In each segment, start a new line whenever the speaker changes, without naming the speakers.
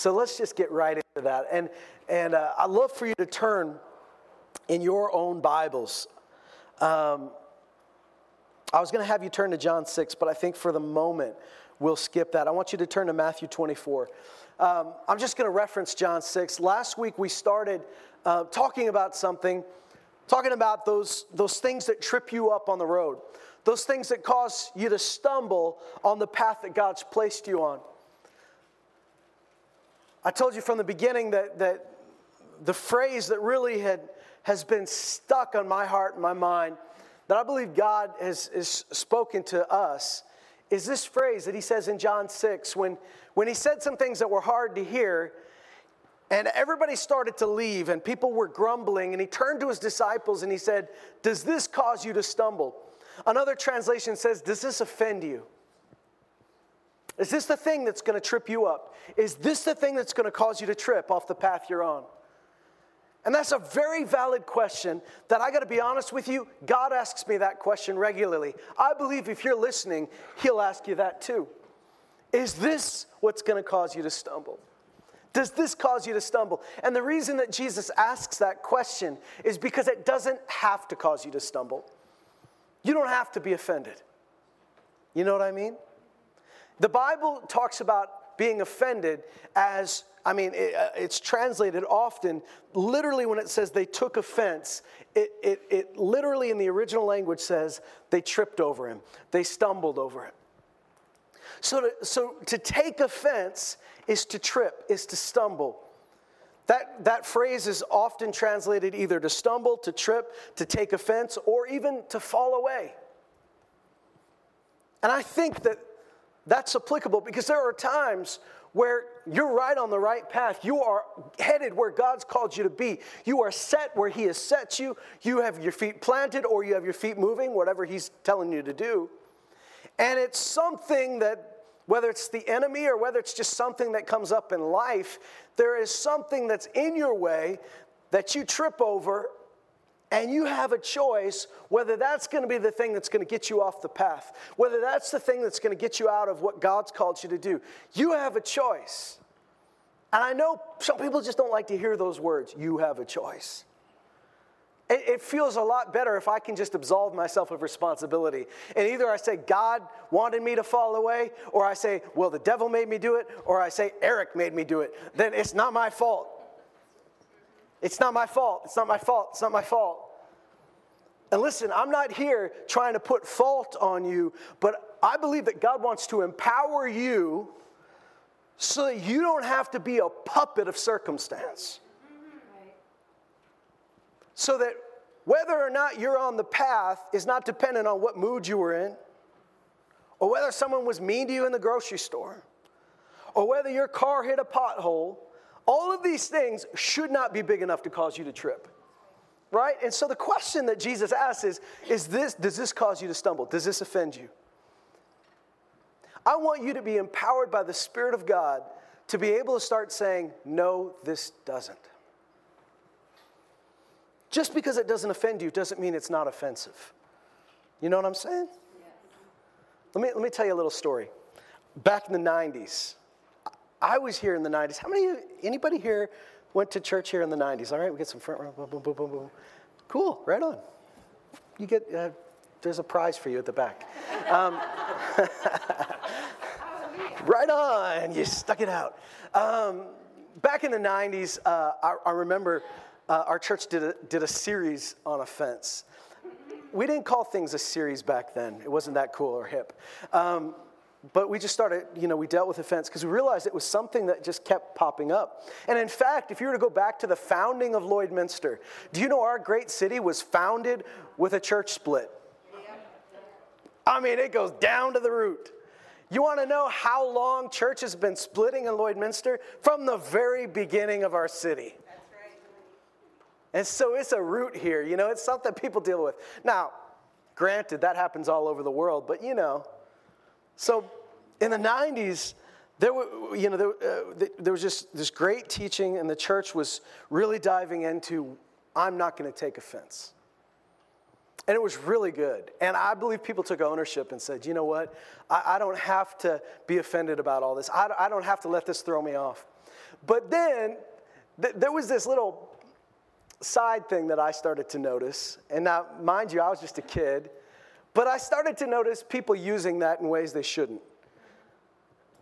So let's just get right into that. And, and uh, I'd love for you to turn in your own Bibles. Um, I was going to have you turn to John 6, but I think for the moment we'll skip that. I want you to turn to Matthew 24. Um, I'm just going to reference John 6. Last week we started uh, talking about something, talking about those, those things that trip you up on the road, those things that cause you to stumble on the path that God's placed you on. I told you from the beginning that, that the phrase that really had, has been stuck on my heart and my mind, that I believe God has, has spoken to us, is this phrase that he says in John 6 when, when he said some things that were hard to hear. And everybody started to leave, and people were grumbling. And he turned to his disciples and he said, Does this cause you to stumble? Another translation says, Does this offend you? Is this the thing that's going to trip you up? Is this the thing that's going to cause you to trip off the path you're on? And that's a very valid question that I got to be honest with you, God asks me that question regularly. I believe if you're listening, He'll ask you that too. Is this what's going to cause you to stumble? Does this cause you to stumble? And the reason that Jesus asks that question is because it doesn't have to cause you to stumble. You don't have to be offended. You know what I mean? The Bible talks about being offended as, I mean, it, uh, it's translated often, literally when it says they took offense, it, it, it literally in the original language says they tripped over him, they stumbled over him. So to, so to take offense is to trip, is to stumble. That, that phrase is often translated either to stumble, to trip, to take offense, or even to fall away. And I think that that's applicable because there are times where you're right on the right path. You are headed where God's called you to be. You are set where He has set you. You have your feet planted or you have your feet moving, whatever He's telling you to do. And it's something that, whether it's the enemy or whether it's just something that comes up in life, there is something that's in your way that you trip over and you have a choice whether that's going to be the thing that's going to get you off the path, whether that's the thing that's going to get you out of what God's called you to do. You have a choice. And I know some people just don't like to hear those words. You have a choice. It, it feels a lot better if I can just absolve myself of responsibility. And either I say, God wanted me to fall away, or I say, well, the devil made me do it, or I say, Eric made me do it. Then it's not my fault. It's not my fault. It's not my fault. It's not my fault. And listen, I'm not here trying to put fault on you, but I believe that God wants to empower you so that you don't have to be a puppet of circumstance. So that whether or not you're on the path is not dependent on what mood you were in, or whether someone was mean to you in the grocery store, or whether your car hit a pothole all of these things should not be big enough to cause you to trip. Right? And so the question that Jesus asks is, is this, does this cause you to stumble? Does this offend you? I want you to be empowered by the Spirit of God to be able to start saying, no, this doesn't. Just because it doesn't offend you doesn't mean it's not offensive. You know what I'm saying? Let, me, let me tell you a little story. Back in the 90s, I was here in the 90s. How many, anybody here went to church here in the 90s? All right, we get some front row. Boom, boom, boom, boom, boom. Cool, right on. You get, uh, there's a prize for you at the back. Um, right on, you stuck it out. Um, back in the 90s, uh, I, I, remember uh, our church did a, did a series on offense. We didn't call things a series back then, it wasn't that cool or hip. Um, but we just started, you know, we dealt with offense because we realized it was something that just kept popping up. And in fact, if you were to go back to the founding of Lloydminster, do you know our great city was founded with a church split? I mean, it goes down to the root. You want to know how long church has been splitting in Lloydminster? From the very beginning of our city. That's right. And so it's a root here, you know, it's something people deal with. Now, granted, that happens all over the world, but you know, so in the 90s, there, were, you know, there, uh, there was just this great teaching, and the church was really diving into I'm not going to take offense. And it was really good. And I believe people took ownership and said, you know what? I, I don't have to be offended about all this. I, I don't have to let this throw me off. But then th- there was this little side thing that I started to notice. And now, mind you, I was just a kid, but I started to notice people using that in ways they shouldn't.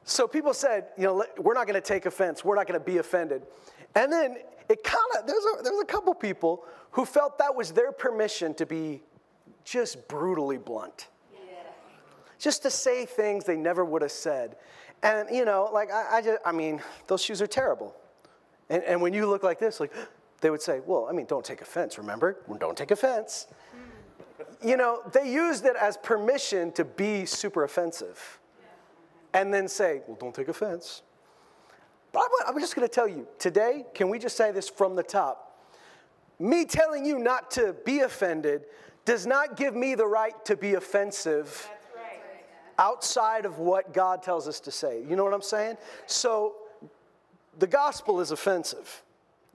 So people said, you know, we're not going to take offense. We're not going to be offended. And then it kind of, there's a, there's a couple people who felt that was their permission to be just brutally blunt. Yeah. Just to say things they never would have said. And, you know, like, I, I just, I mean, those shoes are terrible. And, and when you look like this, like, they would say, well, I mean, don't take offense, remember? Don't take offense. You know, they used it as permission to be super offensive and then say, well, don't take offense. But I'm just going to tell you today, can we just say this from the top? Me telling you not to be offended does not give me the right to be offensive right. outside of what God tells us to say. You know what I'm saying? So the gospel is offensive.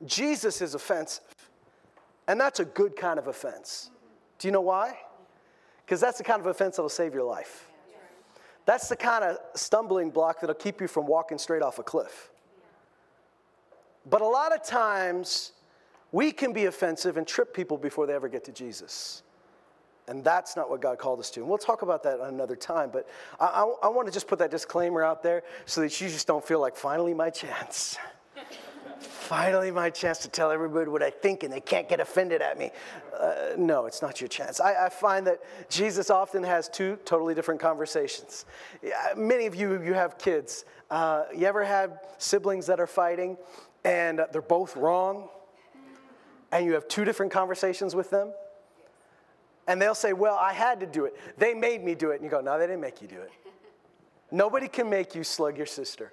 Jesus is offensive. And that's a good kind of offense. Do you know why? Because that's the kind of offense that'll save your life. That's the kind of stumbling block that'll keep you from walking straight off a cliff. But a lot of times, we can be offensive and trip people before they ever get to Jesus. And that's not what God called us to. And we'll talk about that another time. But I, I, I want to just put that disclaimer out there so that you just don't feel like, finally, my chance. finally my chance to tell everybody what I think and they can't get offended at me. Uh, no, it's not your chance. I, I, find that Jesus often has two totally different conversations. Many of you, you have kids. Uh, you ever had siblings that are fighting and they're both wrong and you have two different conversations with them? And they'll say, Well, I had to do it. They made me do it. And you go, No, they didn't make you do it. Nobody can make you slug your sister.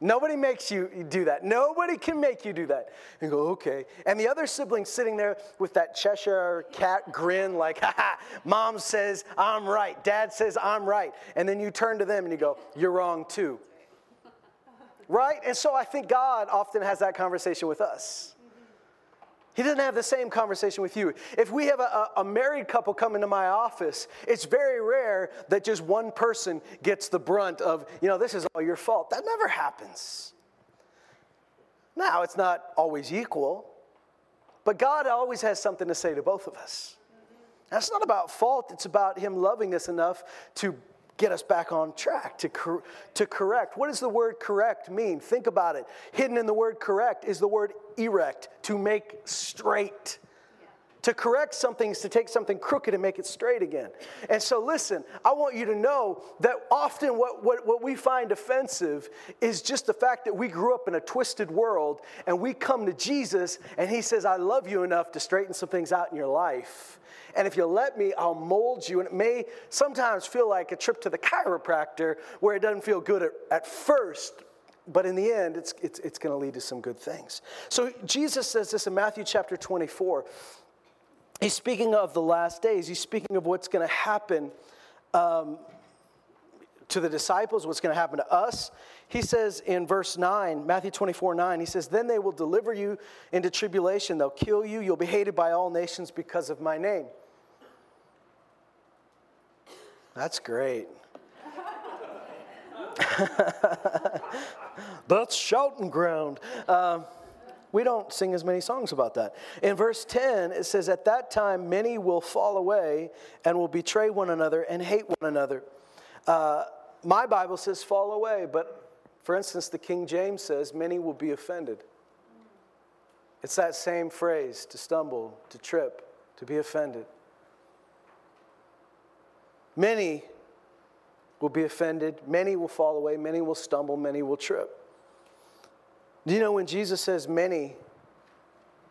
Nobody makes you do that. Nobody can make you do that. And go, okay. And the other sibling sitting there with that Cheshire cat grin, like, ha mom says I'm right, dad says I'm right. And then you turn to them and you go, you're wrong too. Right? And so I think God often has that conversation with us. He doesn't have the same conversation with you. If we have a, a, married couple come into my office, it's very rare that just one person gets the brunt of, you know, this is all your fault. That never happens. Now, it's not always equal, but God always has something to say to both of us. That's not about fault, it's about Him loving us enough to get us back on track, to, cor- to correct. What does the word correct mean? Think about it. Hidden in the word correct is the word erect, to make straight. To correct something is to take something crooked and make it straight again. And so, listen, I want you to know that often what, what, what we find offensive is just the fact that we grew up in a twisted world and we come to Jesus and He says, I love you enough to straighten some things out in your life. And if you let me, I'll mold you. And it may sometimes feel like a trip to the chiropractor where it doesn't feel good at, at first, but in the end, it's, it's, it's going to lead to some good things. So Jesus says this in Matthew chapter 24. He's speaking of the last days. He's speaking of what's going to happen um, to the disciples, what's going to happen to us. He says in verse 9, Matthew 24 9, he says, Then they will deliver you into tribulation. They'll kill you. You'll be hated by all nations because of my name. That's great. That's shouting ground. Um, we don't sing as many songs about that. In verse 10, it says, At that time, many will fall away and will betray one another and hate one another. Uh, my Bible says fall away, but for instance, the King James says, Many will be offended. It's that same phrase to stumble, to trip, to be offended. Many will be offended, many will fall away, many will stumble, many will trip. Do you know when Jesus says many,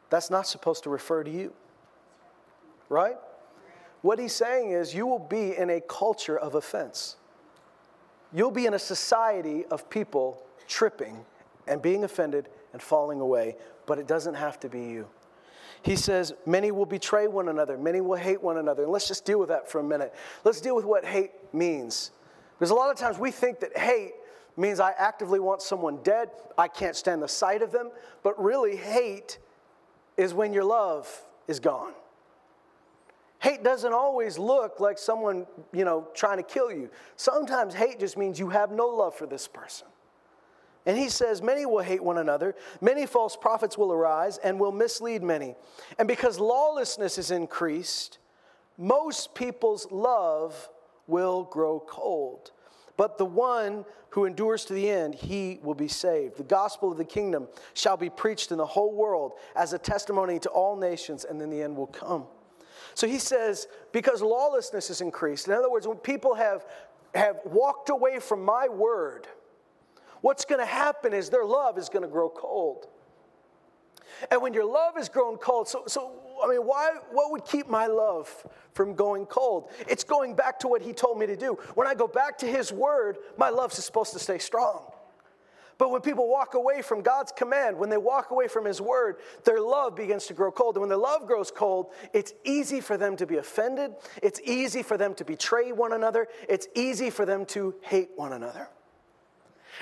that's not supposed to refer to you? Right? What he's saying is you will be in a culture of offense. You'll be in a society of people tripping and being offended and falling away, but it doesn't have to be you. He says, Many will betray one another, many will hate one another. And let's just deal with that for a minute. Let's deal with what hate means. Because a lot of times we think that hate means I actively want someone dead, I can't stand the sight of them, but really, hate is when your love is gone. Hate doesn't always look like someone, you know, trying to kill you. Sometimes hate just means you have no love for this person. And he says, Many will hate one another, many false prophets will arise and will mislead many. And because lawlessness is increased, most people's love will grow cold. But the one who endures to the end, he will be saved. The gospel of the kingdom shall be preached in the whole world as a testimony to all nations, and then the end will come. So he says, because lawlessness is increased, in other words, when people have, have walked away from my word, what's going to happen is their love is going to grow cold. And when your love is grown cold, so, so I mean, why, what would keep my love from going cold? It's going back to what he told me to do. When I go back to his word, my love is supposed to stay strong. But when people walk away from God's command, when they walk away from His word, their love begins to grow cold. And when their love grows cold, it's easy for them to be offended. It's easy for them to betray one another. It's easy for them to hate one another.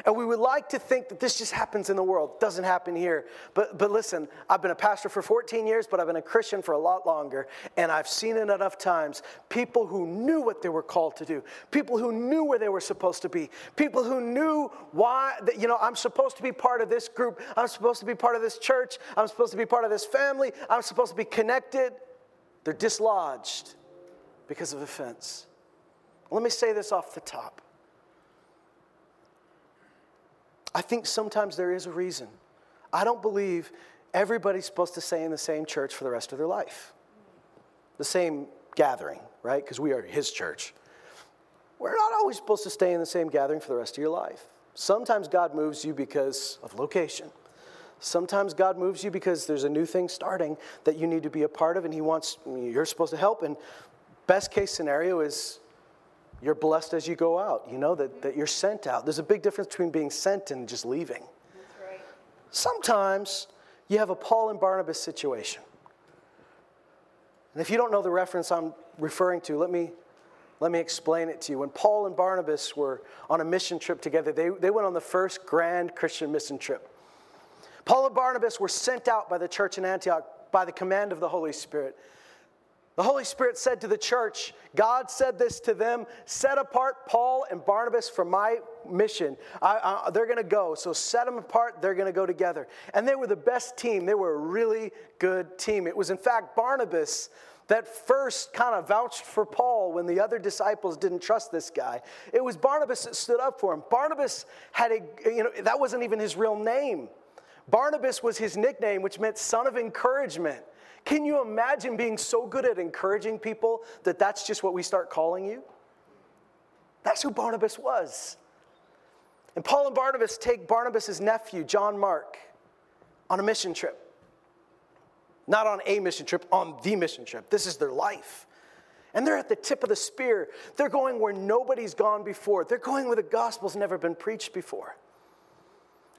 And we would like to think that this just happens in the world. Doesn't happen here. But, but listen, I've been a pastor for 14 years, but I've been a Christian for a lot longer. And I've seen it enough times. People who knew what they were called to do, people who knew where they were supposed to be, people who knew why, that, you know, I'm supposed to be part of this group, I'm supposed to be part of this church, I'm supposed to be part of this family, I'm supposed to be connected. They're dislodged because of offense. Let me say this off the top. I think sometimes there is a reason. I don't believe everybody's supposed to stay in the same church for the rest of their life, the same gathering, right? Because we are His church. We're not always supposed to stay in the same gathering for the rest of your life. Sometimes God moves you because of location. Sometimes God moves you because there's a new thing starting that you need to be a part of, and He wants, you're supposed to help. And best case scenario is you're blessed as you go out. You know that, that you're sent out. There's a big difference between being sent and just leaving. Sometimes you have a Paul and Barnabas situation. And if you don't know the reference I'm referring to, let me, let me explain it to you. When Paul and Barnabas were on a mission trip together, they, they went on the first grand Christian mission trip. Paul and Barnabas were sent out by the church in Antioch by the command of the Holy Spirit. The Holy Spirit said to the church, God said this to them set apart Paul and Barnabas for my mission. I, I, they're going to go. So set them apart, they're going to go together. And they were the best team. They were a really good team. It was, in fact, Barnabas that first kind of vouched for Paul when the other disciples didn't trust this guy. It was Barnabas that stood up for him. Barnabas had a, you know, that wasn't even his real name. Barnabas was his nickname, which meant son of encouragement. Can you imagine being so good at encouraging people that that's just what we start calling you? That's who Barnabas was. And Paul and Barnabas take Barnabas' nephew, John Mark, on a mission trip. Not on a mission trip, on the mission trip. This is their life. And they're at the tip of the spear. They're going where nobody's gone before. They're going where the gospel's never been preached before.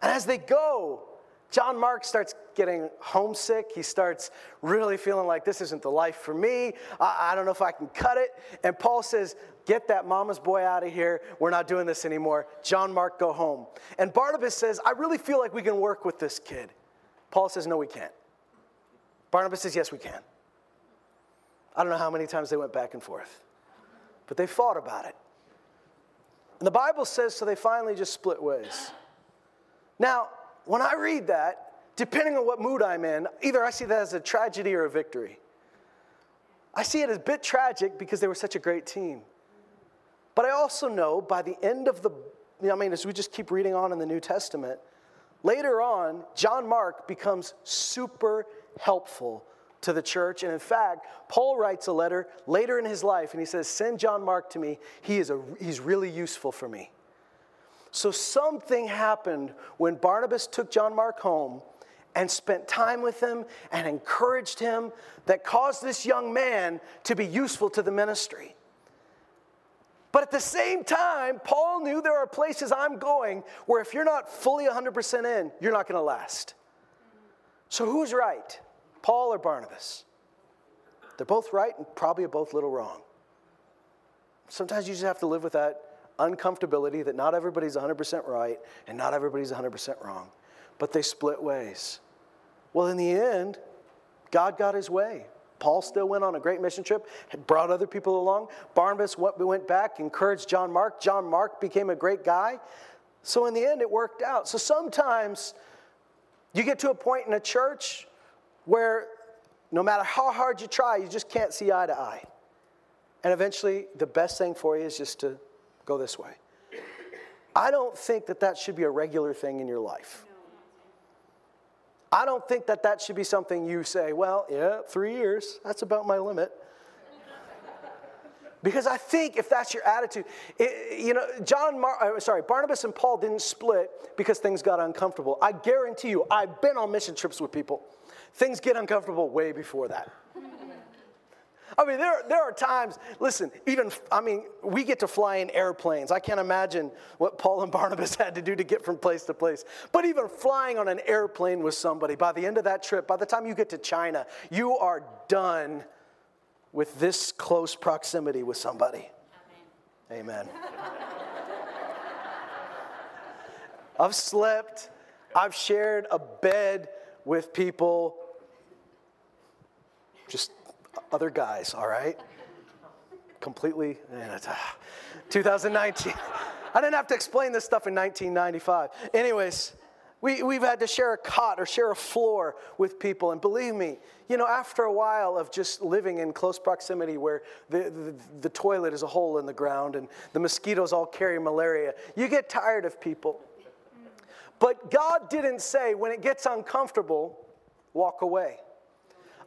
And as they go, John Mark starts getting homesick. He starts really feeling like this isn't the life for me. I, I, don't know if I can cut it. And Paul says, Get that mama's boy out of here. We're not doing this anymore. John Mark, go home. And Barnabas says, I really feel like we can work with this kid. Paul says, No, we can't. Barnabas says, Yes, we can. I don't know how many times they went back and forth, but they fought about it. And the Bible says, so they finally just split ways. Now, when I read that, depending on what mood I'm in, either I see that as a tragedy or a victory. I see it as a bit tragic because they were such a great team. But I also know by the end of the, I mean, as we just keep reading on in the New Testament, later on, John Mark becomes super helpful to the church. And in fact, Paul writes a letter later in his life and he says, Send John Mark to me. He is a, he's really useful for me. So something happened when Barnabas took John Mark home and spent time with him and encouraged him that caused this young man to be useful to the ministry. But at the same time, Paul knew there are places I'm going where if you're not fully 100% in, you're not going to last. So who's right, Paul or Barnabas? They're both right and probably both a little wrong. Sometimes you just have to live with that uncomfortability that not everybody's 100% right and not everybody's 100% wrong, but they split ways. Well, in the end, God got his way. Paul still went on a great mission trip, had brought other people along. Barnabas went back, encouraged John Mark. John Mark became a great guy. So in the end, it worked out. So sometimes you get to a point in a church where no matter how hard you try, you just can't see eye to eye. And eventually, the best thing for you is just to go this way. I don't think that that should be a regular thing in your life. I don't think that that should be something you say, well, yeah, three years, that's about my limit. Because I think if that's your attitude, it, you know, John, Mar- uh, sorry, Barnabas and Paul didn't split because things got uncomfortable. I guarantee you, I've been on mission trips with people. Things get uncomfortable way before that. I mean, there, there are times, listen, even, I mean, we get to fly in airplanes. I can't imagine what Paul and Barnabas had to do to get from place to place. But even flying on an airplane with somebody, by the end of that trip, by the time you get to China, you are done with this close proximity with somebody. Amen. Amen. I've slept, I've shared a bed with people just other guys, all right? Completely, uh, 2019. I didn't have to explain this stuff in 1995. Anyways, we, we've had to share a cot or share a floor with people. And believe me, you know, after a while of just living in close proximity where the, the, the toilet is a hole in the ground and the mosquitoes all carry malaria, you get tired of people. But God didn't say, when it gets uncomfortable, walk away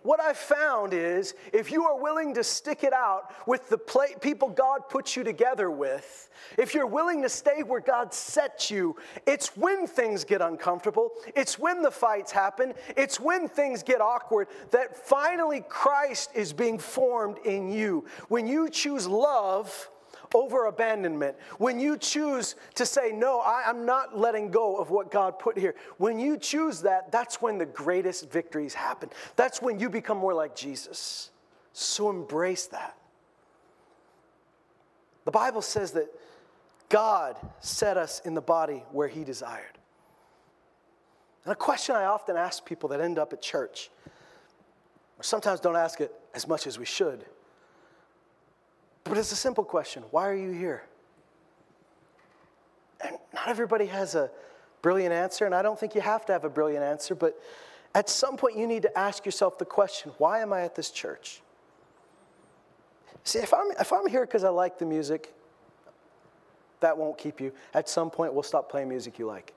what I've found is if you are willing to stick it out with the people God puts you together with, if you're willing to stay where God sets you, it's when things get uncomfortable, it's when the fights happen, it's when things get awkward that finally Christ is being formed in you. When you choose love, over abandonment, when you choose to say, No, I, am not letting go of what God put here, when you choose that, that's when the greatest victories happen. That's when you become more like Jesus. So embrace that. The Bible says that God set us in the body where He desired. And a question I often ask people that end up at church, or sometimes don't ask it as much as we should but it's a simple question why are you here? And not everybody has a brilliant answer, and I don't think you have to have a brilliant answer, but at some point you need to ask yourself the question why am I at this church? See, if I'm, if I'm here because I like the music, that won't keep you. At some point, we'll stop playing music you like.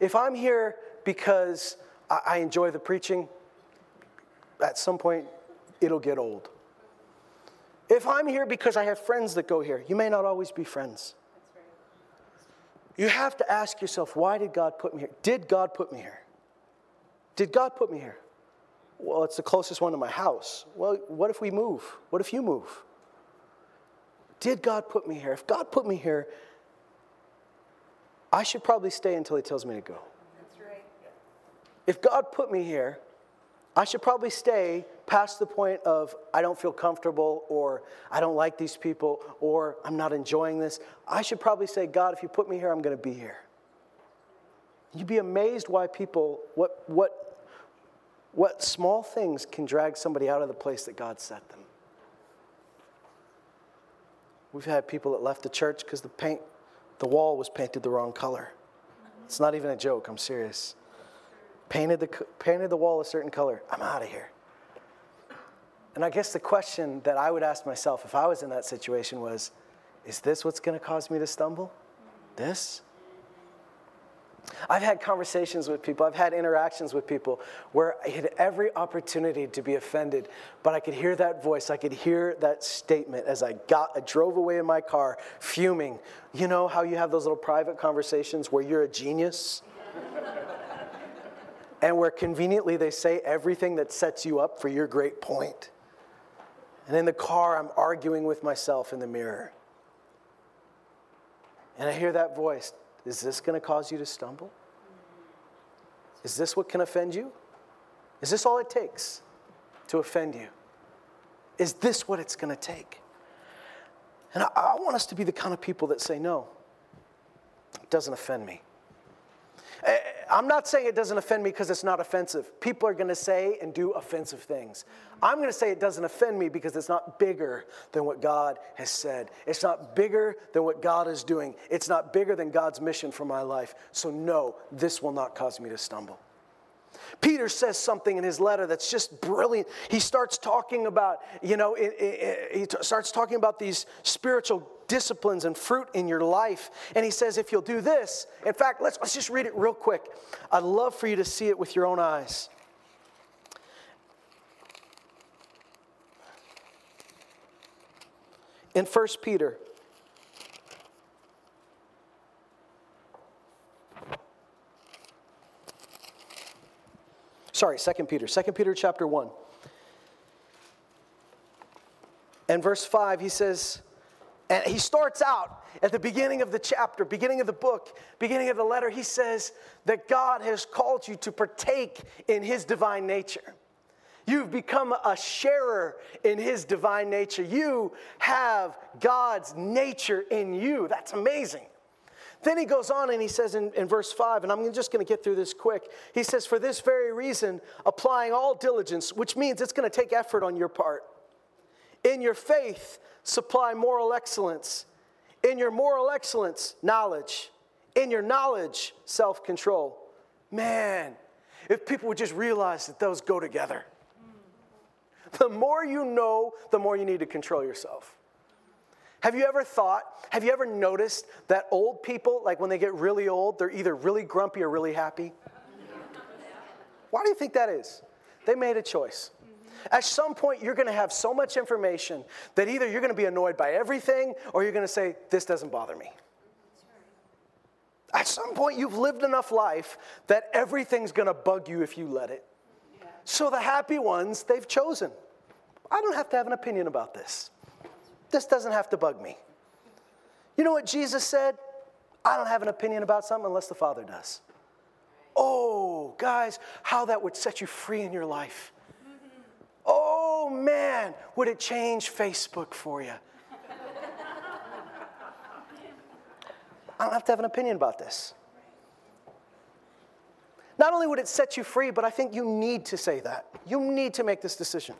If I'm here because I, I enjoy the preaching, at some point, it'll get old. If I'm here because I have friends that go here, you may not always be friends. You have to ask yourself, why did God put me here? Did God put me here? Did God put me here? Well, it's the closest one to my house. Well, what if we move? What if you move? Did God put me here? If God put me here, I should probably stay until He tells me to go. That's right. If God put me here, I should probably stay past the point of I don't feel comfortable or I don't like these people or I'm not enjoying this. I should probably say, God, if you put me here, I'm going to be here. You'd be amazed why people, what, what, what small things can drag somebody out of the place that God set them. We've had people that left the church because the paint, the wall was painted the wrong color. It's not even a joke, I'm serious painted the, painted the wall a certain color. I'm out of here. And I guess the question that I would ask myself if I was in that situation was is this what's going to cause me to stumble? This? I've had conversations with people, I've had interactions with people where I had every opportunity to be offended, but I could hear that voice, I could hear that statement as I got I drove away in my car fuming. You know how you have those little private conversations where you're a genius? And where conveniently they say everything that sets you up for your great point. And in the car, I'm arguing with myself in the mirror. And I hear that voice Is this going to cause you to stumble? Is this what can offend you? Is this all it takes to offend you? Is this what it's going to take? And I, I, want us to be the kind of people that say, No, it doesn't offend me. I'm not saying it doesn't offend me because it's not offensive. People are going to say and do offensive things. I'm going to say it doesn't offend me because it's not bigger than what God has said. It's not bigger than what God is doing. It's not bigger than God's mission for my life. So, no, this will not cause me to stumble. Peter says something in his letter that's just brilliant. He starts talking about, you know, he starts talking about these spiritual disciplines and fruit in your life. And he says, if you'll do this, in fact, let's, let's just read it real quick. I'd love for you to see it with your own eyes. In 1 Peter sorry, 2 Peter, 2 Peter chapter 1. And verse 5, he says, and he starts out at the beginning of the chapter, beginning of the book, beginning of the letter, he says that God has called you to partake in his divine nature. You've become a sharer in his divine nature. You have God's nature in you. That's amazing. Then he goes on and he says in, in verse 5, and I'm just going to get through this quick. He says, For this very reason, applying all diligence, which means it's going to take effort on your part. In your faith, supply moral excellence. In your moral excellence, knowledge. In your knowledge, self control. Man, if people would just realize that those go together. The more you know, the more you need to control yourself. Have you ever thought, have you ever noticed that old people, like when they get really old, they're either really grumpy or really happy? Why do you think that is? They made a choice. At some point, you're going to have so much information that either you're going to be annoyed by everything or you're going to say, This doesn't bother me. At some point, you've lived enough life that everything's going to bug you if you let it. So the happy ones, they've chosen. I don't have to have an opinion about this. This doesn't have to bug me. You know what Jesus said? I don't have an opinion about something unless the Father does. Oh, guys, how that would set you free in your life. Oh, man, would it change Facebook for you? I don't have to have an opinion about this. Not only would it set you free, but I think you need to say that. You need to make this decision.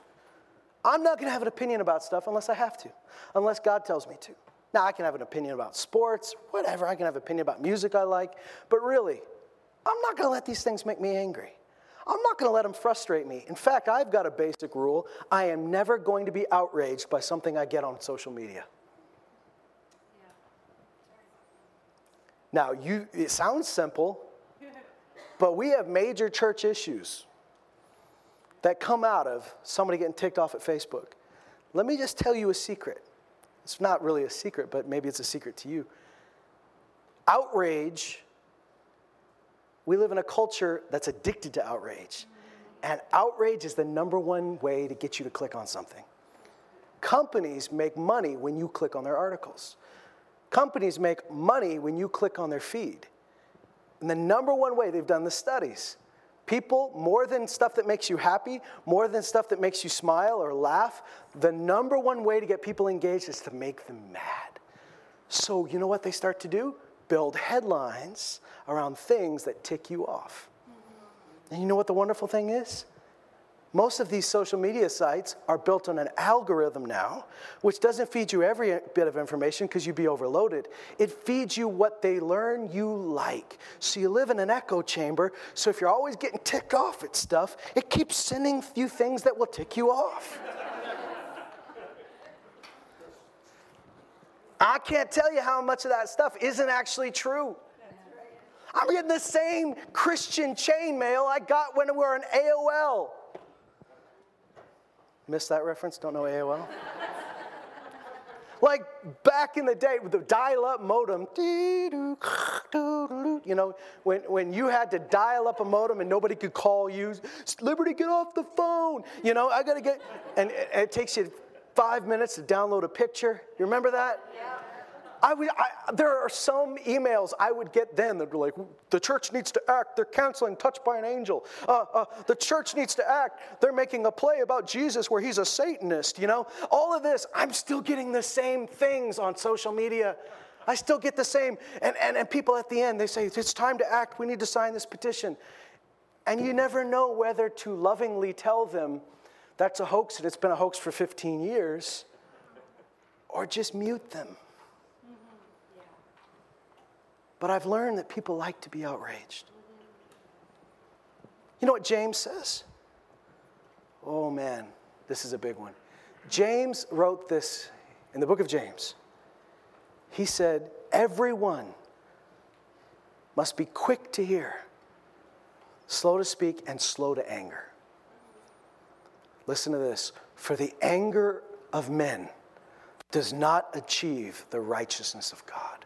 I'm not going to have an opinion about stuff unless I have to, unless God tells me to. Now, I can have an opinion about sports, whatever. I can have an opinion about music I like, but really, I'm not going to let these things make me angry. I'm not going to let them frustrate me. In fact, I've got a basic rule I am never going to be outraged by something I get on social media. Now, you, it sounds simple, but we have major church issues that come out of somebody getting ticked off at Facebook. Let me just tell you a secret. It's not really a secret, but maybe it's a secret to you. Outrage, we live in a culture that's addicted to outrage. And outrage is the number one way to get you to click on something. Companies make money when you click on their articles. Companies make money when you click on their feed. And the number one way they've done the studies People, more than stuff that makes you happy, more than stuff that makes you smile or laugh, the number one way to get people engaged is to make them mad. So, you know what they start to do? Build headlines around things that tick you off. And you know what the wonderful thing is? Most of these social media sites are built on an algorithm now, which doesn't feed you every bit of information because you'd be overloaded. It feeds you what they learn you like. So you live in an echo chamber. So if you're always getting ticked off at stuff, it keeps sending you things that will tick you off. I can't tell you how much of that stuff isn't actually true. I'm getting the same Christian chainmail I got when we were on AOL. Missed that reference? Don't know AOL? like back in the day with the dial up modem, you know, when, when you had to dial up a modem and nobody could call you, Liberty, get off the phone. You know, I gotta get, and it, it takes you five minutes to download a picture. You remember that? Yeah. I would, I, there are some emails I would get then that were like, the church needs to act. They're canceling Touched by an Angel. Uh, uh, the church needs to act. They're making a play about Jesus where he's a Satanist, you know? All of this, I'm still getting the same things on social media. I still get the same. And, and, and people at the end, they say, It's time to act. We need to sign this petition. And you never know whether to lovingly tell them that's a hoax and it's been a hoax for 15 years or just mute them. But I've learned that people like to be outraged. You know what James says? Oh man, this is a big one. James wrote this in the book of James. He said, Everyone must be quick to hear, slow to speak, and slow to anger. Listen to this. For the anger of men does not achieve the righteousness of God.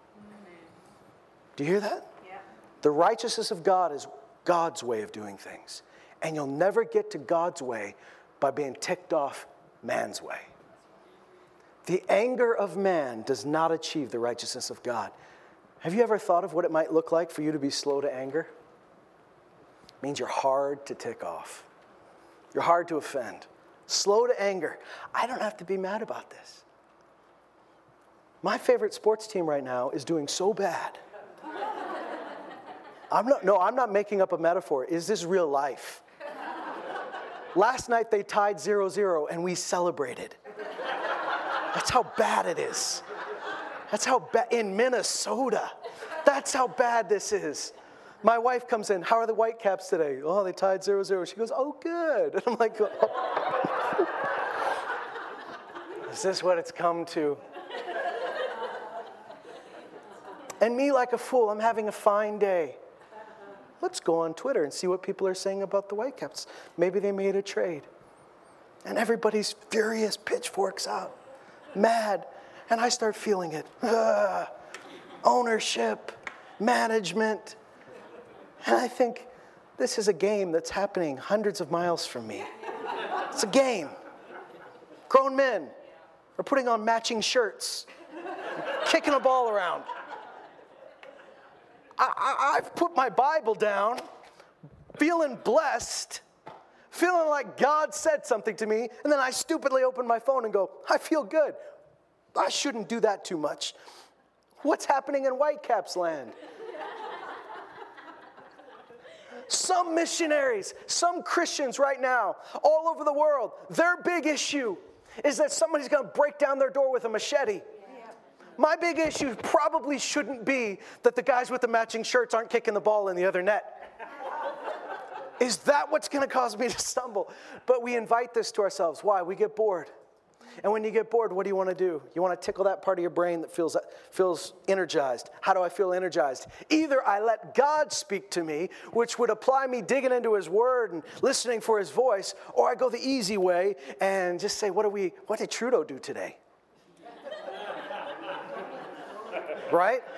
Do you hear that? Yeah. The righteousness of God is God's way of doing things. And you'll never get to God's way by being ticked off man's way. The anger of man does not achieve the righteousness of God. Have you ever thought of what it might look like for you to be slow to anger? It means you're hard to tick off. You're hard to offend. Slow to anger. I don't have to be mad about this. My favorite sports team right now is doing so bad. I'm not, no, I'm not making up a metaphor. Is this real life? Last night they tied 0 0 and we celebrated. That's how bad it is. That's how bad, in Minnesota. That's how bad this is. My wife comes in, How are the Whitecaps today? Oh, they tied 0 0. She goes, Oh, good. And I'm like, oh. Is this what it's come to? And me, like a fool, I'm having a fine day. Let's go on Twitter and see what people are saying about the Whitecaps. Maybe they made a trade. And everybody's furious, pitchforks out, mad. And I start feeling it. Ugh. Ownership, management. And I think this is a game that's happening hundreds of miles from me. It's a game. Grown men are putting on matching shirts, kicking a ball around. I, have put my Bible down, feeling blessed, feeling like God said something to me, and then I stupidly open my phone and go, I feel good. I shouldn't do that too much. What's happening in Whitecaps land? some missionaries, some Christians right now, all over the world, their big issue is that somebody's gonna break down their door with a machete. My big issue probably shouldn't be that the guys with the matching shirts aren't kicking the ball in the other net. Is that what's going to cause me to stumble? But we invite this to ourselves. Why? We get bored. And when you get bored, what do you want to do? You want to tickle that part of your brain that feels, feels energized. How do I feel energized? Either I let God speak to me, which would apply me digging into His Word and listening for His voice, or I go the easy way and just say, what, do we, what did Trudeau do today? right?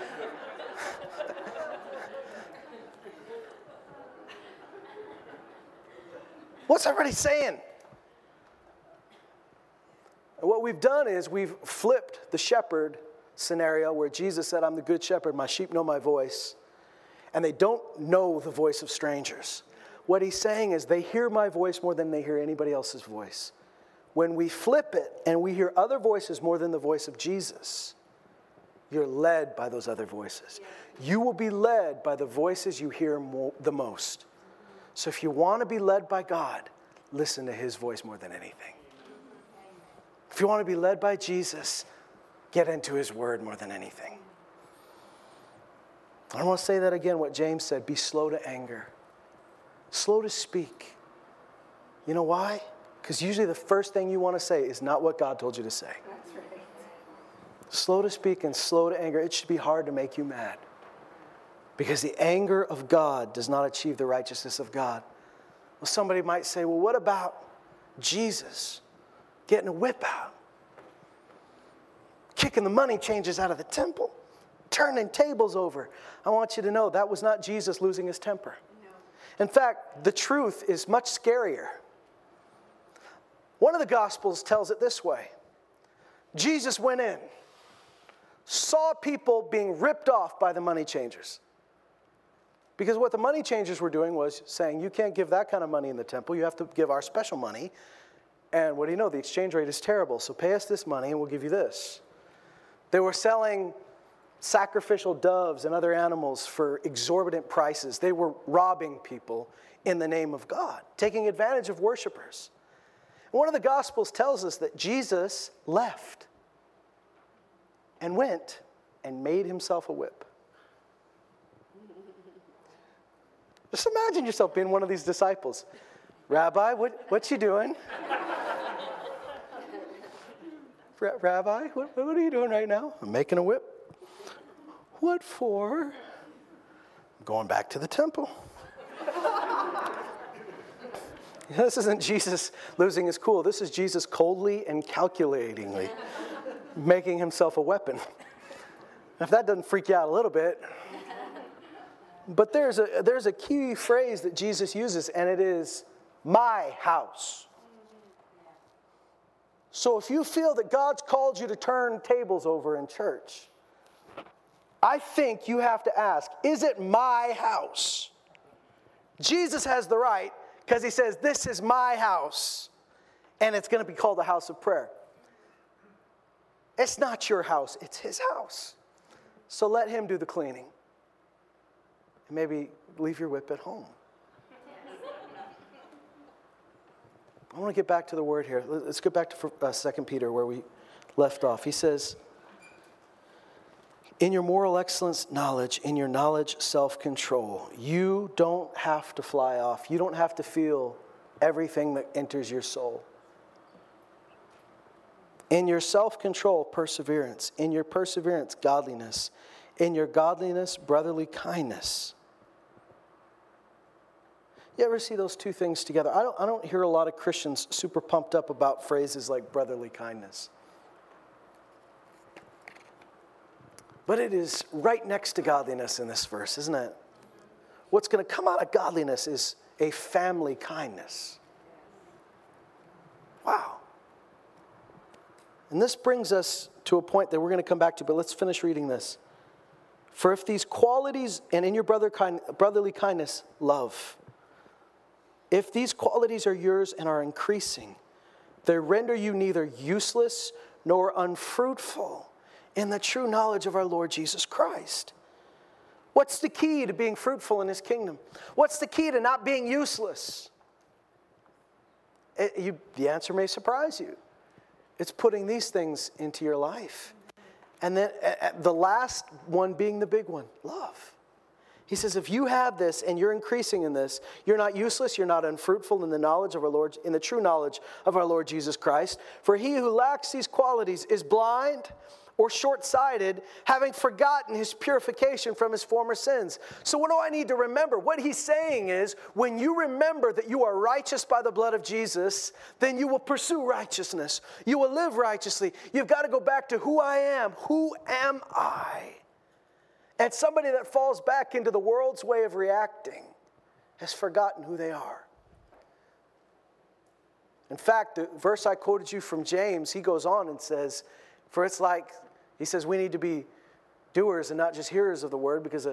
What's everybody saying? And what we've done is we've flipped the shepherd scenario where Jesus said, I'm the good shepherd, my sheep know my voice, and they don't know the voice of strangers. What he's saying is they hear my voice more than they hear anybody else's voice. When we flip it and we hear other voices more than the voice of Jesus, you're led by those other voices. You will be led by the voices you hear mo- the most. So if you want to be led by God, listen to his voice more than anything. If you want to be led by Jesus, get into his word more than anything. I want to say that again, what James said be slow to anger, slow to speak. You know why? Because usually the first thing you want to say is not what God told you to say slow to speak and slow to anger, it should be hard to make you mad. Because the anger of God does not achieve the righteousness of God. Well, somebody might say, well, what about Jesus getting a whip out? Kicking the money changers out of the temple, turning tables over. I want you to know that was not Jesus losing his temper. No. In fact, the truth is much scarier. One of the Gospels tells it this way Jesus went in saw people being ripped off by the money changers. Because what the money changers were doing was saying, you can't give that kind of money in the temple, you have to give our special money. And what do you know? The exchange rate is terrible, so pay us this money and we'll give you this. They were selling sacrificial doves and other animals for exorbitant prices. They were robbing people in the name of God, taking advantage of worshipers. One of the Gospels tells us that Jesus left and went and made himself a whip. Just imagine yourself being one of these disciples. Rabbi, what, what you doing? Rabbi, what, what are you doing right now? I'm making a whip. What for? I'm going back to the temple. this isn't Jesus losing his cool. This is Jesus coldly and calculatingly making himself a weapon. If that doesn't freak you out a little bit, but there's a, there's a key phrase that Jesus uses, and it is my house. So if you feel that God's called you to turn tables over in church, I think you have to ask is it my house? Jesus has the right because he says, This is my house, and it's going to be called the house of prayer. It's not your house, it's his house. So let him do the cleaning. And maybe leave your whip at home. I want to get back to the word here. Let's get back to uh, 2 Peter where we left off. He says, In your moral excellence knowledge, in your knowledge self control, you don't have to fly off. You don't have to feel everything that enters your soul. In your self control, perseverance. In your perseverance, godliness. In your godliness, brotherly kindness. You ever see those two things together? I don't, I don't hear a lot of Christians super pumped up about phrases like brotherly kindness. But it is right next to godliness in this verse, isn't it? What's going to come out of godliness is a family kindness. Wow. And this brings us to a point that we're going to come back to, but let's finish reading this. For if these qualities, and in your brother kind, brotherly kindness, love, if these qualities are yours and are increasing, they render you neither useless nor unfruitful in the true knowledge of our Lord Jesus Christ. What's the key to being fruitful in His kingdom? What's the key to not being useless? It, you, the answer may surprise you. It's putting these things into your life. And then uh, the last one being the big one love. He says, if you have this and you're increasing in this, you're not useless, you're not unfruitful in the knowledge of our Lord, in the true knowledge of our Lord Jesus Christ. For he who lacks these qualities is blind or short sighted, having forgotten his purification from his former sins. So, what do I need to remember? What he's saying is when you remember that you are righteous by the blood of Jesus, then you will pursue righteousness. You will live righteously. You've got to go back to who I am. Who am I? And somebody that falls back into the world's way of reacting has forgotten who they are. In fact, the verse I quoted you from James, he goes on and says, For it's like, he says, we need to be doers and not just hearers of the word because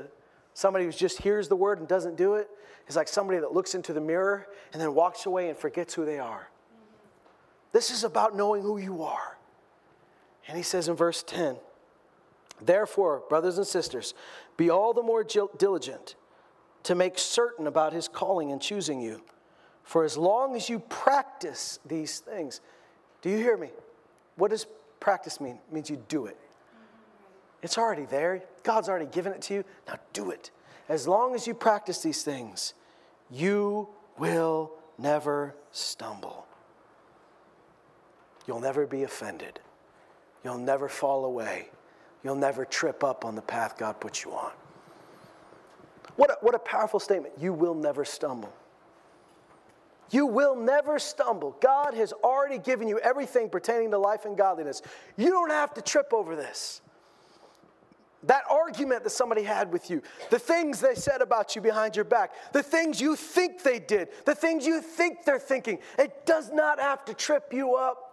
somebody who just hears the word and doesn't do it is like somebody that looks into the mirror and then walks away and forgets who they are. This is about knowing who you are. And he says in verse 10, Therefore, brothers and sisters, be all the more diligent to make certain about his calling and choosing you. For as long as you practice these things, do you hear me? What does practice mean? It means you do it. It's already there. God's already given it to you. Now do it. As long as you practice these things, you will never stumble. You'll never be offended. You'll never fall away you'll never trip up on the path God puts you on. What a, what a powerful statement. You will never stumble. You will never stumble. God has already given you everything pertaining to life and godliness. You don't have to trip over this. That argument that somebody had with you, the things they said about you behind your back, the things you think they did, the things you think they're thinking, it does not have to trip you up.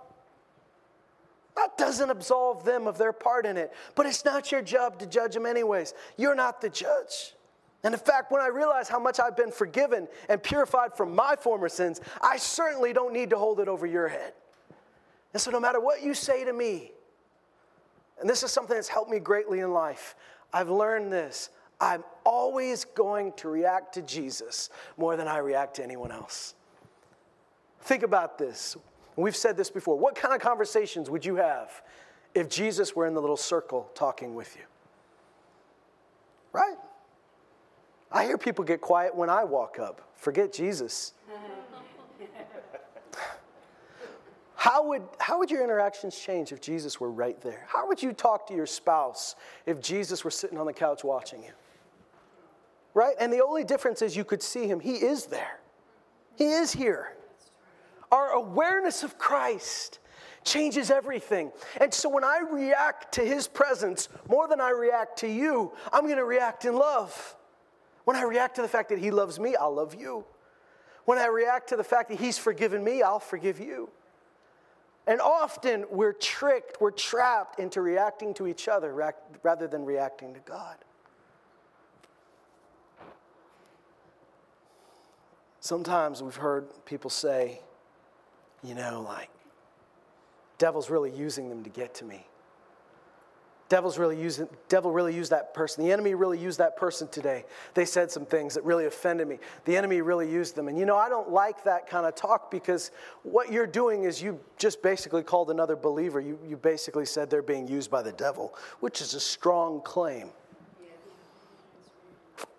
That doesn't absolve them of their part in it. But it's not your job to judge them, anyways. You're not the judge. And in fact, when I realize how much I've been forgiven and purified from my former sins, I certainly don't need to hold it over your head. And so, no matter what you say to me, and this is something that's helped me greatly in life, I've learned this. I'm always going to react to Jesus more than I react to anyone else. Think about this. We've said this before. What kind of conversations would you have if Jesus were in the little circle talking with you? Right? I hear people get quiet when I walk up. Forget Jesus. How would, how would your interactions change if Jesus were right there? How would you talk to your spouse if Jesus were sitting on the couch watching you? Right? And the only difference is you could see him. He is there, He is here. Our awareness of Christ changes everything. And so when I react to His presence more than I react to you, I'm going to react in love. When I react to the fact that He loves me, I'll love you. When I react to the fact that He's forgiven me, I'll forgive you. And often we're tricked, we're trapped into reacting to each other rather than reacting to God. Sometimes we've heard people say, you know, like, devil's really using them to get to me. Devil's really using, devil really used that person. The enemy really used that person today. They said some things that really offended me. The enemy really used them. And you know, I don't like that kind of talk because what you're doing is you just basically called another believer. You, you basically said they're being used by the devil, which is a strong claim.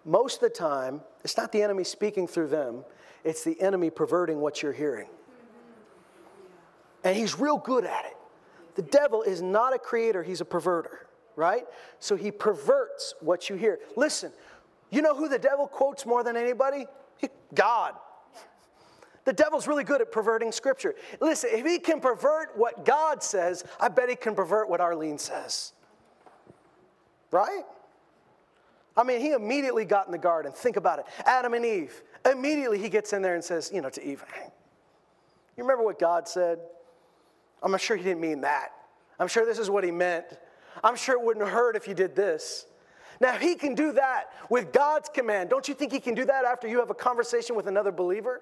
Most of the time, it's not the enemy speaking through them, it's the enemy perverting what you're hearing. And he's real good at it. The devil is not a creator, he's a perverter, right? So he perverts what you hear. Listen, you know who the devil quotes more than anybody? God. The devil's really good at perverting scripture. Listen, if he can pervert what God says, I bet he can pervert what Arlene says. Right? I mean, he immediately got in the garden. Think about it. Adam and Eve. Immediately he gets in there and says, you know, to Eve, you remember what God said? I'm sure he didn't mean that. I'm sure this is what he meant. I'm sure it wouldn't hurt if you did this. Now, he can do that with God's command. Don't you think he can do that after you have a conversation with another believer?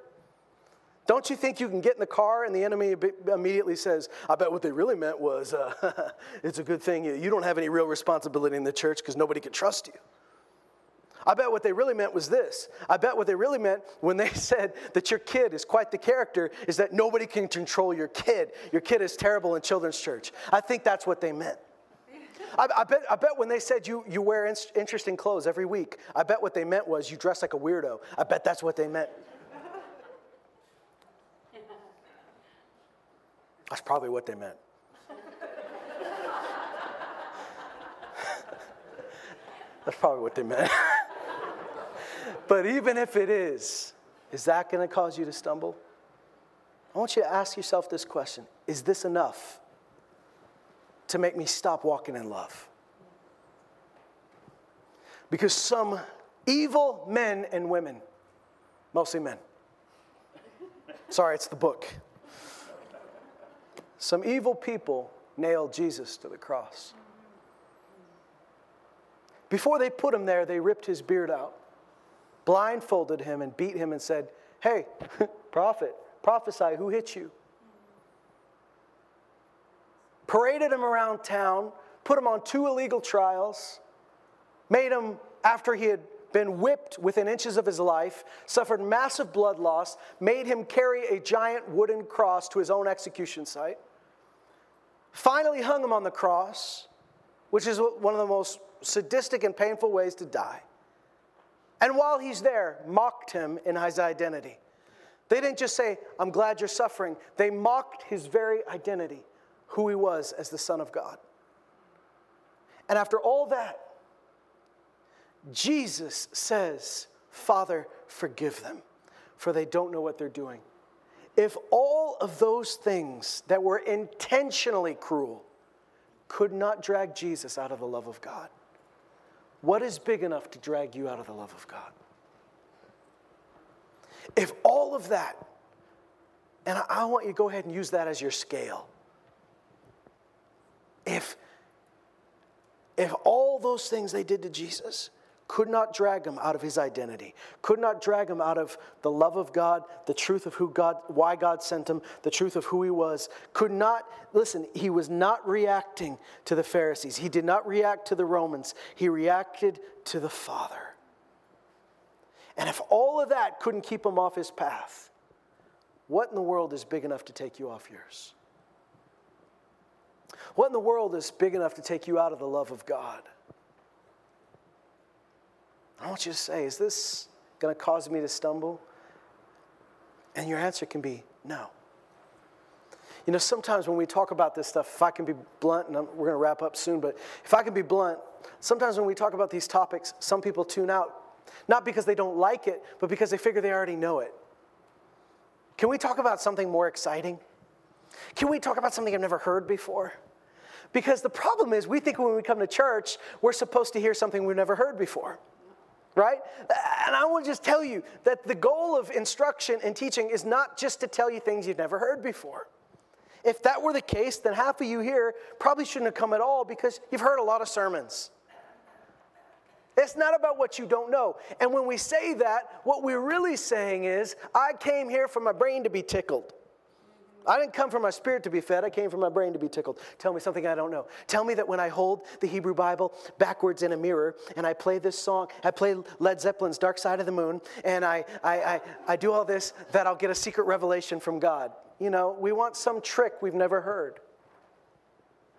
Don't you think you can get in the car and the enemy immediately says, I bet what they really meant was, uh, it's a good thing you don't have any real responsibility in the church because nobody can trust you. I bet what they really meant was this. I bet what they really meant when they said that your kid is quite the character is that nobody can control your kid. Your kid is terrible in children's church. I think that's what they meant. I, I, bet, I bet when they said you, you wear in, interesting clothes every week, I bet what they meant was you dress like a weirdo. I bet that's what they meant. That's probably what they meant. that's probably what they meant. But even if it is, is that going to cause you to stumble? I want you to ask yourself this question Is this enough to make me stop walking in love? Because some evil men and women, mostly men, sorry, it's the book. Some evil people nailed Jesus to the cross. Before they put him there, they ripped his beard out blindfolded him and beat him and said, Hey, prophet, prophesy, who hit you? Paraded him around town, put him on two illegal trials, made him, after he had been whipped within inches of his life, suffered massive blood loss, made him carry a giant wooden cross to his own execution site, finally hung him on the cross, which is one of the most sadistic and painful ways to die. And while he's there, mocked him in his identity. They didn't just say, I'm glad you're suffering. They mocked his very identity, who he was as the Son of God. And after all that, Jesus says, Father, forgive them, for they don't know what they're doing. If all of those things that were intentionally cruel could not drag Jesus out of the love of God, what is big enough to drag you out of the love of God? If all of that, and I want you to go ahead and use that as your scale. If, if all those things they did to Jesus could not drag him out of his identity, could not drag him out of the love of God, the truth of who God, why God sent him, the truth of who he was, could not, listen, he was not reacting to the Pharisees. He did not react to the Romans. He reacted to the Father. And if all of that couldn't keep him off his path, what in the world is big enough to take you off yours? What in the world is big enough to take you out of the love of God? I want you to say, is this going to cause me to stumble? And your answer can be no. You know, sometimes when we talk about this stuff, if I can be blunt, and I'm, we're going to wrap up soon, but if I can be blunt, sometimes when we talk about these topics, some people tune out, not because they don't like it, but because they figure they already know it. Can we talk about something more exciting? Can we talk about something I've never heard before? Because the problem is, we think when we come to church, we're supposed to hear something we've never heard before right? And I want to just tell you that the goal of instruction and teaching is not just to tell you things you've never heard before. If that were the case, then half of you here probably shouldn't have come at all because you've heard a lot of sermons. It's not about what you don't know. And when we say that, what we're really saying is, I came here for my brain to be tickled. I didn't come for my spirit to be fed, I came for my brain to be tickled. Tell me something I don't know. Tell me that when I hold the Hebrew Bible backwards in a mirror and I play this song, I play Led Zeppelin's Dark Side of the Moon, and I, I, I, I do all this, that I'll get a secret revelation from God. You know, we want some trick we've never heard.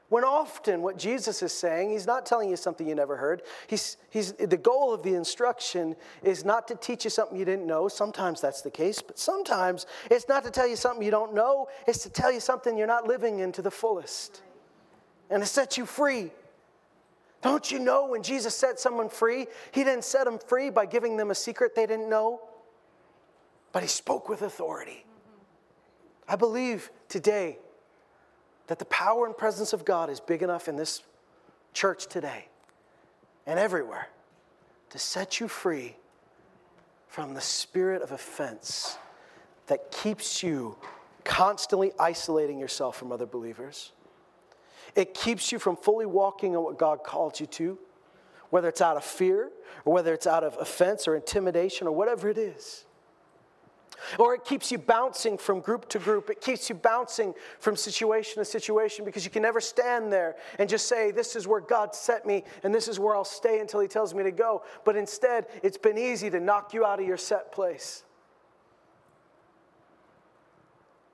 When often what Jesus is saying, he's not telling you something you never heard. He's, he's, the goal of the instruction is not to teach you something you didn't know. Sometimes that's the case, but sometimes it's not to tell you something you don't know, it's to tell you something you're not living into the fullest and to set you free. Don't you know when Jesus set someone free, he didn't set them free by giving them a secret they didn't know, but he spoke with authority. I believe today that the power and presence of God is big enough in this church today and everywhere to set you free from the spirit of offense that keeps you constantly isolating yourself from other believers. It keeps you from fully walking in what God called you to, whether it's out of fear or whether it's out of offense or intimidation or whatever it is. Or it keeps you bouncing from group to group. It keeps you bouncing from situation to situation because you can never stand there and just say, This is where God set me and this is where I'll stay until He tells me to go. But instead, it's been easy to knock you out of your set place.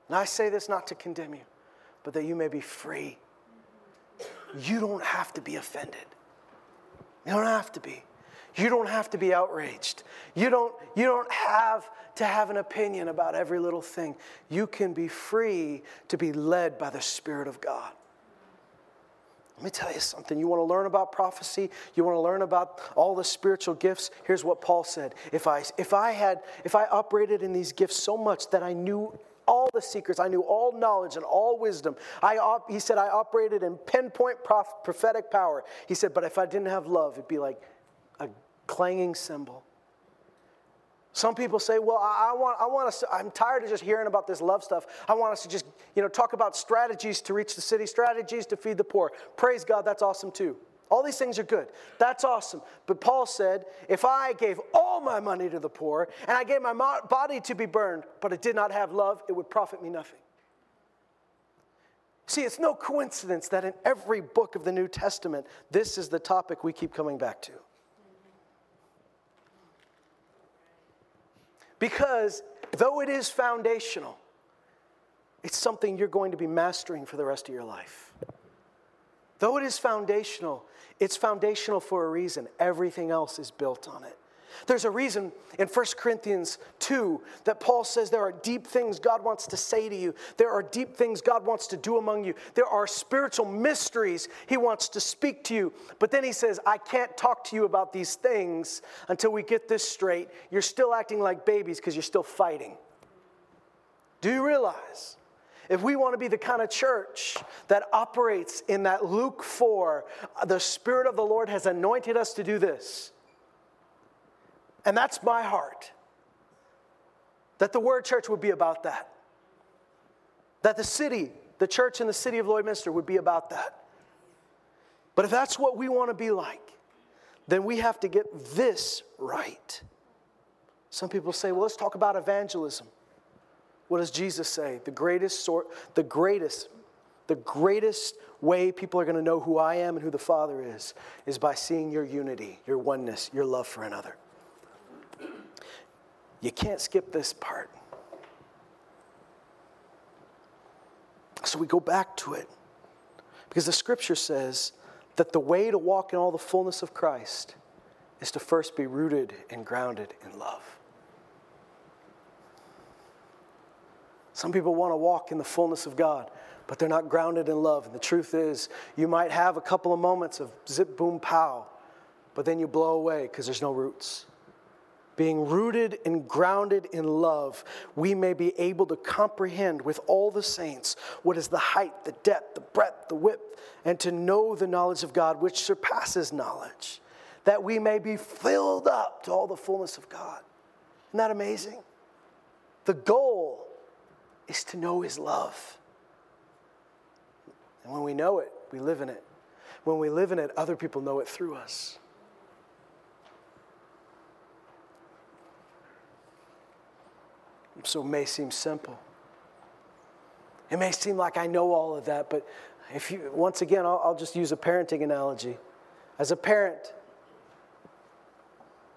And I say this not to condemn you, but that you may be free. You don't have to be offended. You don't have to be. You don't have to be outraged. You don't, you don't have to have an opinion about every little thing. You can be free to be led by the Spirit of God. Let me tell you something. You want to learn about prophecy? You want to learn about all the spiritual gifts? Here's what Paul said. If I if I had if I operated in these gifts so much that I knew all the secrets, I knew all knowledge and all wisdom. I op, he said I operated in pinpoint prof, prophetic power. He said, but if I didn't have love, it'd be like clanging cymbal. Some people say, well, I, want, I want us I'm tired of just hearing about this love stuff. I want us to just, you know, talk about strategies to reach the city, strategies to feed the poor. Praise God, that's awesome too. All these things are good. That's awesome. But Paul said, if I gave all my money to the poor and I gave my body to be burned, but it did not have love, it would profit me nothing. See, it's no coincidence that in every book of the New Testament, this is the topic we keep coming back to. Because though it is foundational, it's something you're going to be mastering for the rest of your life. Though it is foundational, it's foundational for a reason. Everything else is built on it. There's a reason in 1 Corinthians 2 that Paul says there are deep things God wants to say to you. There are deep things God wants to do among you. There are spiritual mysteries He wants to speak to you. But then He says, I can't talk to you about these things until we get this straight. You're still acting like babies because you're still fighting. Do you realize? If we want to be the kind of church that operates in that Luke 4, the Spirit of the Lord has anointed us to do this and that's my heart. That the Word Church would be about that. That the city, the church in the city of Lloydminster would be about that. But if that's what we want to be like, then we have to get this right. Some people say, well, let's talk about evangelism. What does Jesus say? The greatest sort, the greatest, the greatest way people are going to know who I am and who the Father is is by seeing your unity, your oneness, your love for another. You can't skip this part. So we go back to it because the scripture says that the way to walk in all the fullness of Christ is to first be rooted and grounded in love. Some people want to walk in the fullness of God, but they're not grounded in love. And the truth is, you might have a couple of moments of zip, boom, pow, but then you blow away because there's no roots. Being rooted and grounded in love, we may be able to comprehend with all the saints what is the height, the depth, the breadth, the width, and to know the knowledge of God, which surpasses knowledge, that we may be filled up to all the fullness of God. Isn't that amazing? The goal is to know His love. And when we know it, we live in it. When we live in it, other people know it through us. So it may seem simple. It may seem like I know all of that, but if you, once again, I'll, I'll just use a parenting analogy. As a parent,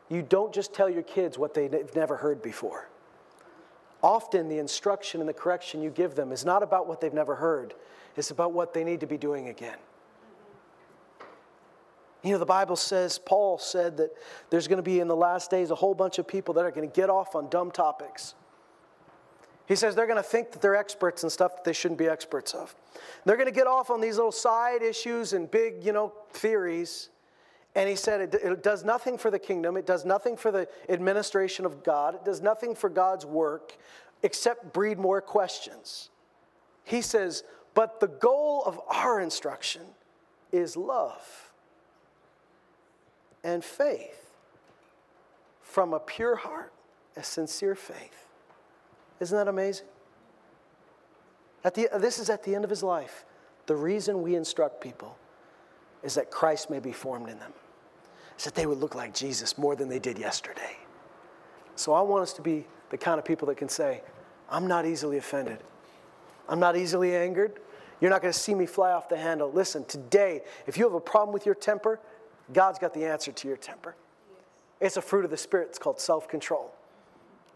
you don't just tell your kids what they've never heard before. Often, the instruction and the correction you give them is not about what they've never heard, it's about what they need to be doing again. You know, the Bible says, Paul said that there's going to be in the last days a whole bunch of people that are going to get off on dumb topics. He says they're going to think that they're experts in stuff that they shouldn't be experts of. They're going to get off on these little side issues and big, you know, theories. And he said it, it, does nothing for the kingdom, it does nothing for the administration of God, it does nothing for God's work except breed more questions. He says, but the goal of our instruction is love and faith from a pure heart, a sincere faith. Isn't that amazing? At the, this is at the end of his life. The reason we instruct people is that Christ may be formed in them, is that they would look like Jesus more than they did yesterday. So I want us to be the kind of people that can say, I'm not easily offended. I'm not easily angered. You're not going to see me fly off the handle. Listen, today, if you have a problem with your temper, God's got the answer to your temper. It's a fruit of the Spirit. It's called self control.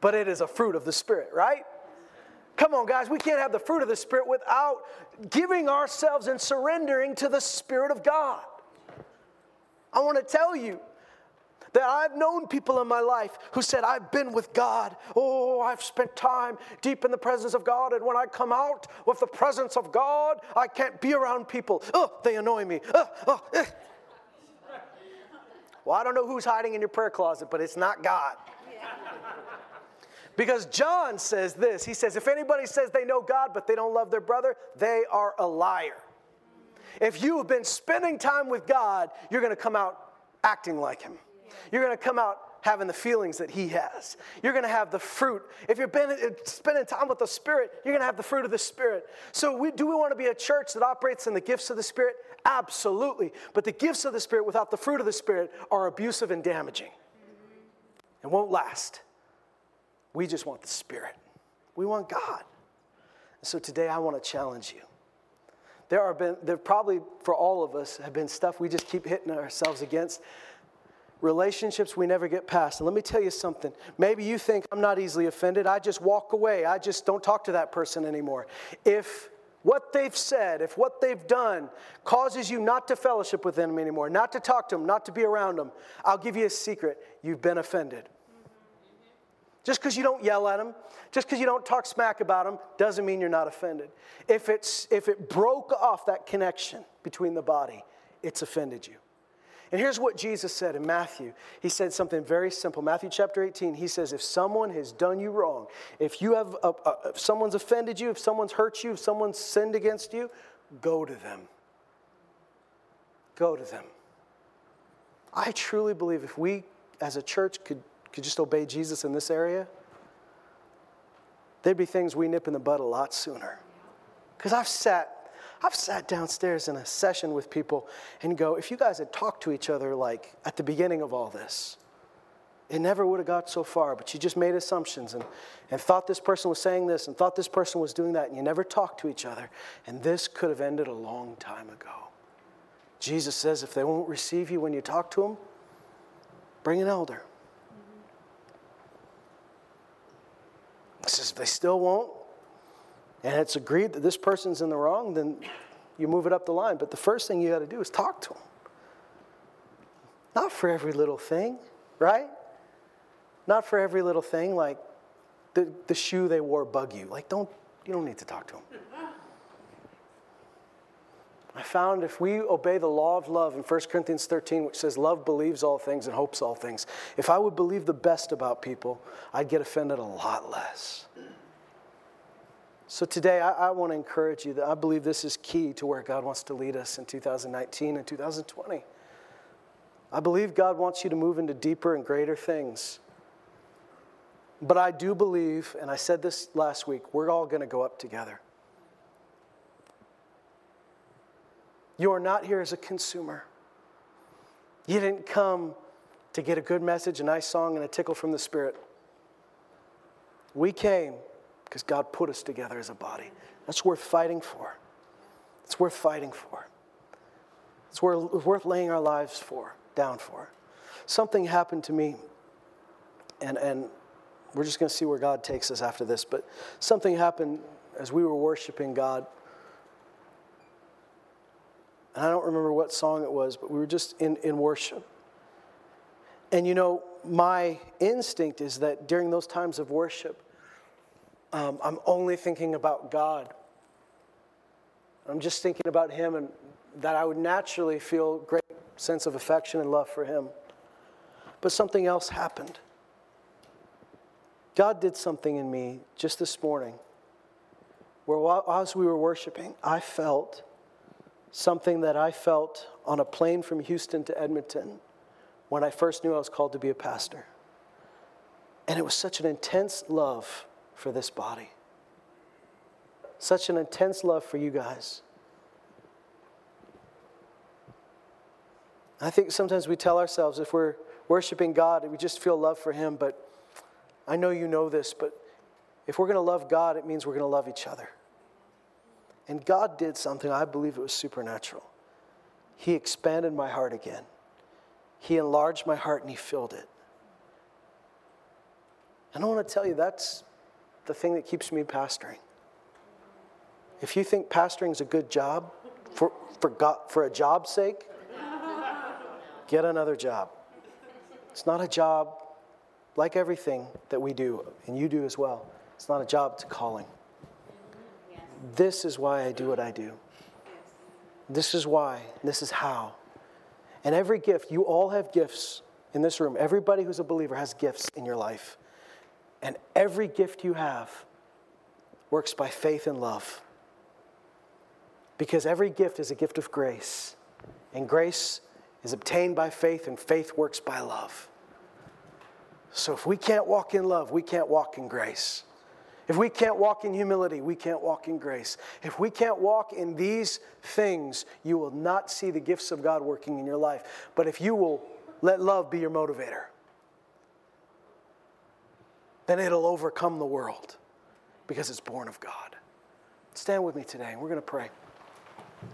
But it is a fruit of the Spirit, right? Come on, guys, we can't have the fruit of the Spirit without giving ourselves and surrendering to the Spirit of God. I want to tell you, that I've known people in my life who said, I've been with God. Oh, I've spent time deep in the presence of God. And when I come out with the presence of God, I can't be around people. Oh, they annoy me. Oh, oh, eh. Well, I don't know who's hiding in your prayer closet, but it's not God. Because John says this He says, if anybody says they know God, but they don't love their brother, they are a liar. If you have been spending time with God, you're going to come out acting like Him. You're going to come out having the feelings that he has. You're going to have the fruit. If you're been, uh, spending time with the Spirit, you're going to have the fruit of the Spirit. So, we, do we want to be a church that operates in the gifts of the Spirit? Absolutely. But the gifts of the Spirit without the fruit of the Spirit are abusive and damaging. It won't last. We just want the Spirit. We want God. So today I want to challenge you. There are been there probably for all of us have been stuff we just keep hitting ourselves against relationships we never get past. And let me tell you something. Maybe you think I'm not easily offended. I just walk away. I just don't talk to that person anymore. If what they've said, if what they've done causes you not to fellowship with them anymore, not to talk to them, not to be around them, I'll give you a secret. You've been offended. Just because you don't yell at them, just because you don't talk smack about them, doesn't mean you're not offended. If, it's, if it broke off that connection between the body, it's offended you. And here's what Jesus said in Matthew. He said something very simple. Matthew chapter 18, he says, If someone has done you wrong, if you have, a, a, if someone's offended you, if someone's hurt you, if someone's sinned against you, go to them. Go to them. I truly believe if we as a church could, could just obey Jesus in this area, there'd be things we nip in the bud a lot sooner. Because I've sat I've sat downstairs in a session with people and go, if you guys had talked to each other like at the beginning of all this, it never would have got so far, but you just made assumptions and, and thought this person was saying this and thought this person was doing that, and you never talked to each other. And this could have ended a long time ago. Jesus says if they won't receive you when you talk to them, bring an elder. If they still won't, and it's agreed that this person's in the wrong, then you move it up the line. But the first thing you got to do is talk to them. Not for every little thing, right? Not for every little thing, like the, the shoe they wore bug you. Like, don't, you don't need to talk to them. I found if we obey the law of love in 1 Corinthians 13, which says, Love believes all things and hopes all things, if I would believe the best about people, I'd get offended a lot less. So today, I, I want to encourage you that I believe this is key to where God wants to lead us in 2019 and 2020. I believe God wants you to move into deeper and greater things. But I do believe, and I said this last week, we're all going to go up together. You are not here as a consumer. You didn't come to get a good message, a nice song, and a tickle from the Spirit. We came because God put us together as a body. That's worth fighting for. It's worth fighting for. It's worth, worth laying our lives for, down for. Something happened to me, and, and we're just going to see where God takes us after this, but something happened as we were worshiping God. And I don't remember what song it was, but we were just in, in worship. And you know, my instinct is that during those times of worship, um, I'm only thinking about God. I'm just thinking about Him and that I would naturally feel great sense of affection and love for Him. But something else happened. God did something in me just this morning where while, as we were worshiping, I felt something that I felt on a plane from Houston to Edmonton when I first knew I was called to be a pastor. And it was such an intense love for this body. Such an intense love for you guys. I think sometimes we tell ourselves if we're worshiping God, we just feel love for Him, but I know you know this, but if we're going to love God, it means we're going to love each other. And God did something, I believe it was supernatural. He expanded my heart again. He enlarged my heart and He filled it. And I want to tell you that's the thing that keeps me pastoring. If you think pastoring is a good job for, for, God, for a job's sake, get another job. It's not a job like everything that we do, and you do as well. It's not a job, it's a calling. This is why I do what I do. This is why, this is how. And every gift, you all have gifts in this room. Everybody who's a believer has gifts in your life. And every gift you have works by faith and love. Because every gift is a gift of grace. And grace is obtained by faith, and faith works by love. So if we can't walk in love, we can't walk in grace. If we can't walk in humility, we can't walk in grace. If we can't walk in these things, you will not see the gifts of God working in your life. But if you will let love be your motivator, then it'll overcome the world because it's born of God. Stand with me today, and we're going to pray.